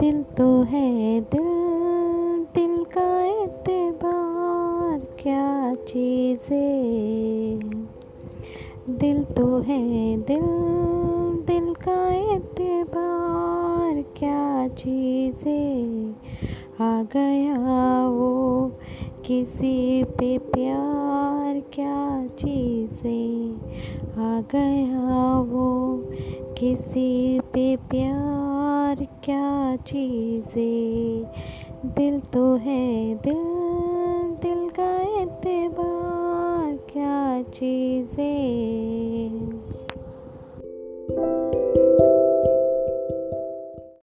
दिल तो है दिल दिल का एतबार क्या चीज़ें दिल तो है दिल दिल का एतबार क्या चीज़ें आ गया किसी पे प्यार क्या चीज़ें आ गया वो? किसी पे प्यार क्या चीज़ें? दिल तो है दिल दिल का एतबार क्या चीज़ें?